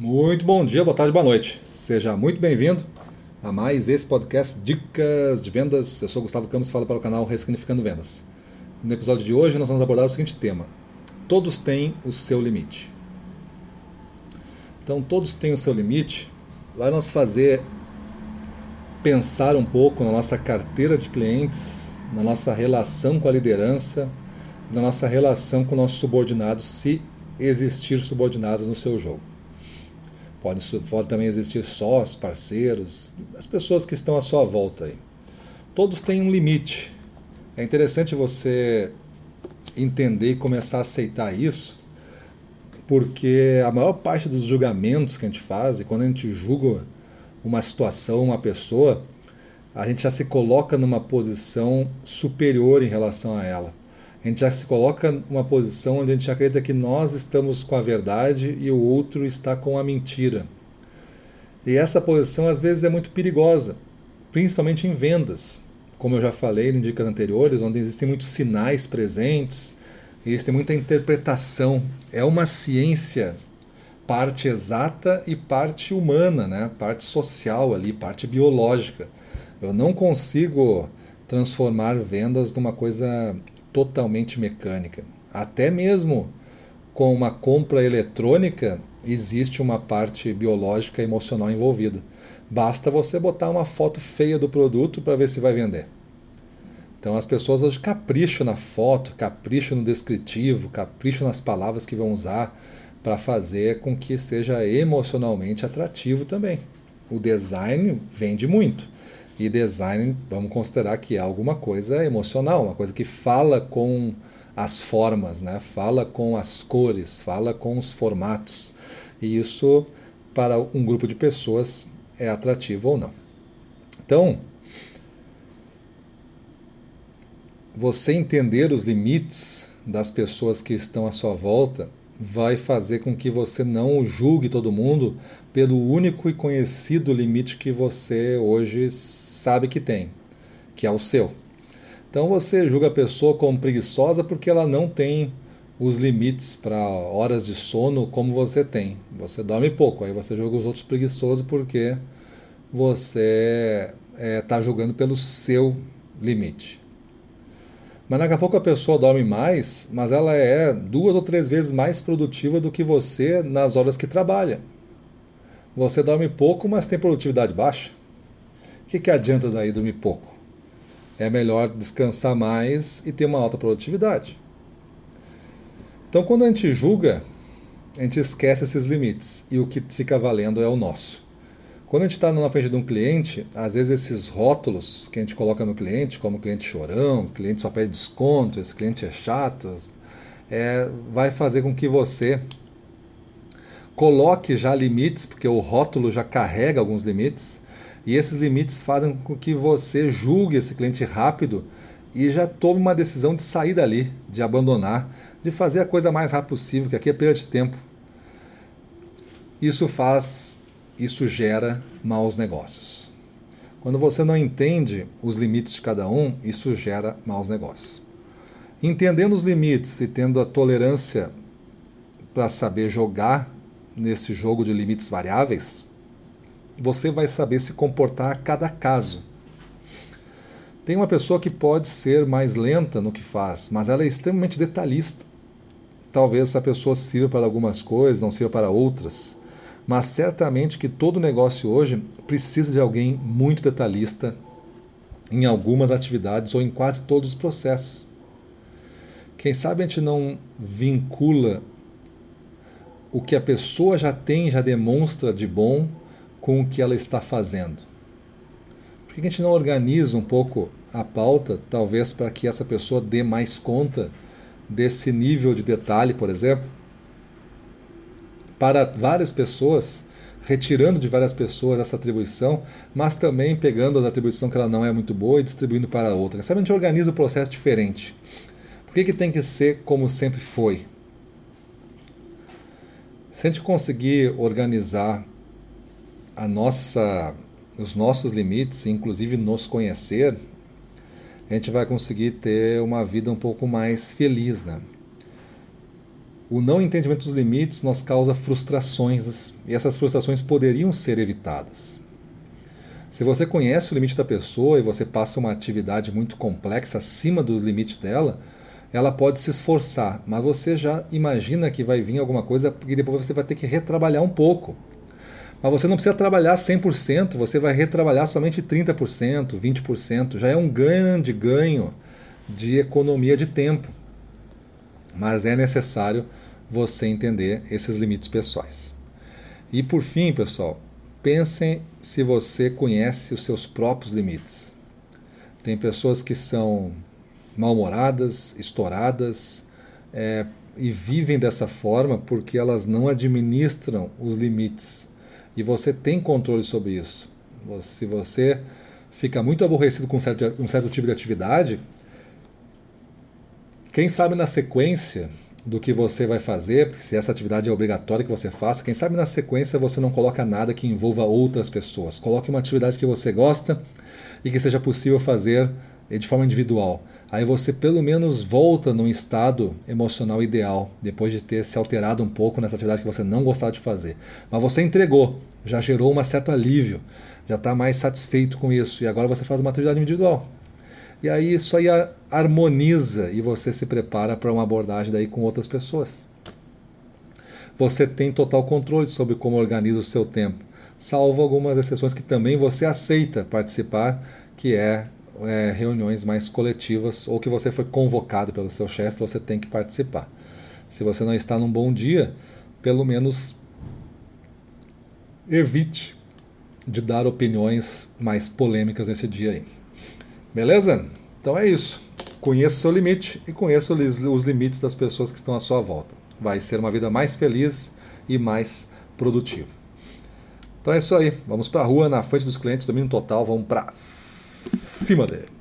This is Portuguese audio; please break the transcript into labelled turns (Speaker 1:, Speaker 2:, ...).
Speaker 1: Muito bom dia, boa tarde, boa noite. Seja muito bem-vindo a mais esse podcast Dicas de Vendas. Eu sou Gustavo Campos falo para o canal Ressignificando Vendas. No episódio de hoje nós vamos abordar o seguinte tema: Todos têm o seu limite. Então, todos têm o seu limite. Vai nos fazer pensar um pouco na nossa carteira de clientes, na nossa relação com a liderança, na nossa relação com nossos subordinados, se existir subordinados no seu jogo. Pode, pode também existir sós, parceiros, as pessoas que estão à sua volta aí. Todos têm um limite. É interessante você entender e começar a aceitar isso, porque a maior parte dos julgamentos que a gente faz, e quando a gente julga uma situação, uma pessoa, a gente já se coloca numa posição superior em relação a ela. A gente já se coloca numa posição onde a gente acredita que nós estamos com a verdade e o outro está com a mentira. E essa posição às vezes é muito perigosa, principalmente em vendas. Como eu já falei em dicas anteriores, onde existem muitos sinais presentes, existe muita interpretação. É uma ciência parte exata e parte humana, né? parte social ali, parte biológica. Eu não consigo transformar vendas numa coisa totalmente mecânica. Até mesmo com uma compra eletrônica, existe uma parte biológica e emocional envolvida. Basta você botar uma foto feia do produto para ver se vai vender. Então as pessoas hoje capricham na foto, capricham no descritivo, capricham nas palavras que vão usar para fazer com que seja emocionalmente atrativo também. O design vende muito. E design, vamos considerar que é alguma coisa emocional, uma coisa que fala com as formas, né? fala com as cores, fala com os formatos. E isso, para um grupo de pessoas, é atrativo ou não. Então, você entender os limites das pessoas que estão à sua volta vai fazer com que você não julgue todo mundo pelo único e conhecido limite que você hoje sabe que tem, que é o seu. Então você julga a pessoa como preguiçosa porque ela não tem os limites para horas de sono como você tem. Você dorme pouco, aí você julga os outros preguiçosos porque você está é, tá julgando pelo seu limite. Mas daqui a pouco a pessoa dorme mais, mas ela é duas ou três vezes mais produtiva do que você nas horas que trabalha. Você dorme pouco, mas tem produtividade baixa. O que, que adianta daí dormir pouco? É melhor descansar mais e ter uma alta produtividade. Então, quando a gente julga, a gente esquece esses limites e o que fica valendo é o nosso. Quando a gente está na frente de um cliente, às vezes esses rótulos que a gente coloca no cliente, como cliente chorão, cliente só pede desconto, esse cliente é chato, é, vai fazer com que você coloque já limites, porque o rótulo já carrega alguns limites, e esses limites fazem com que você julgue esse cliente rápido e já tome uma decisão de sair dali, de abandonar, de fazer a coisa mais rápido possível, que aqui é perda de tempo. Isso faz isso gera maus negócios. Quando você não entende os limites de cada um, isso gera maus negócios. Entendendo os limites e tendo a tolerância para saber jogar nesse jogo de limites variáveis, você vai saber se comportar a cada caso. Tem uma pessoa que pode ser mais lenta no que faz, mas ela é extremamente detalhista. Talvez essa pessoa sirva para algumas coisas, não sirva para outras. Mas certamente que todo negócio hoje precisa de alguém muito detalhista em algumas atividades ou em quase todos os processos. Quem sabe a gente não vincula o que a pessoa já tem, já demonstra de bom com o que ela está fazendo. Por que a gente não organiza um pouco a pauta, talvez para que essa pessoa dê mais conta desse nível de detalhe, por exemplo? para várias pessoas, retirando de várias pessoas essa atribuição, mas também pegando a atribuição que ela não é muito boa e distribuindo para outra. Sabe, a gente organiza o processo diferente. Por que, que tem que ser como sempre foi? Se a gente conseguir organizar a nossa, os nossos limites, inclusive nos conhecer, a gente vai conseguir ter uma vida um pouco mais feliz, né? o não entendimento dos limites nos causa frustrações e essas frustrações poderiam ser evitadas. Se você conhece o limite da pessoa e você passa uma atividade muito complexa acima dos limites dela, ela pode se esforçar, mas você já imagina que vai vir alguma coisa e depois você vai ter que retrabalhar um pouco. Mas você não precisa trabalhar 100%, você vai retrabalhar somente 30%, 20%. Já é um grande ganho de economia de tempo. Mas é necessário você entender esses limites pessoais. E por fim, pessoal, pensem se você conhece os seus próprios limites. Tem pessoas que são mal-humoradas, estouradas, é, e vivem dessa forma porque elas não administram os limites. E você tem controle sobre isso. Se você fica muito aborrecido com um certo, um certo tipo de atividade, quem sabe na sequência do que você vai fazer, se essa atividade é obrigatória que você faça, quem sabe na sequência você não coloca nada que envolva outras pessoas. Coloque uma atividade que você gosta e que seja possível fazer de forma individual. Aí você pelo menos volta num estado emocional ideal, depois de ter se alterado um pouco nessa atividade que você não gostava de fazer. Mas você entregou, já gerou um certo alívio, já está mais satisfeito com isso, e agora você faz uma atividade individual. E aí isso aí harmoniza e você se prepara para uma abordagem daí com outras pessoas. Você tem total controle sobre como organiza o seu tempo, salvo algumas exceções que também você aceita participar, que é é, reuniões mais coletivas ou que você foi convocado pelo seu chefe, você tem que participar. Se você não está num bom dia, pelo menos evite de dar opiniões mais polêmicas nesse dia aí. Beleza? Então é isso. Conheça o seu limite e conheça os limites das pessoas que estão à sua volta. Vai ser uma vida mais feliz e mais produtiva. Então é isso aí. Vamos para a rua, na frente dos clientes, domínio total. Vamos para すいまで。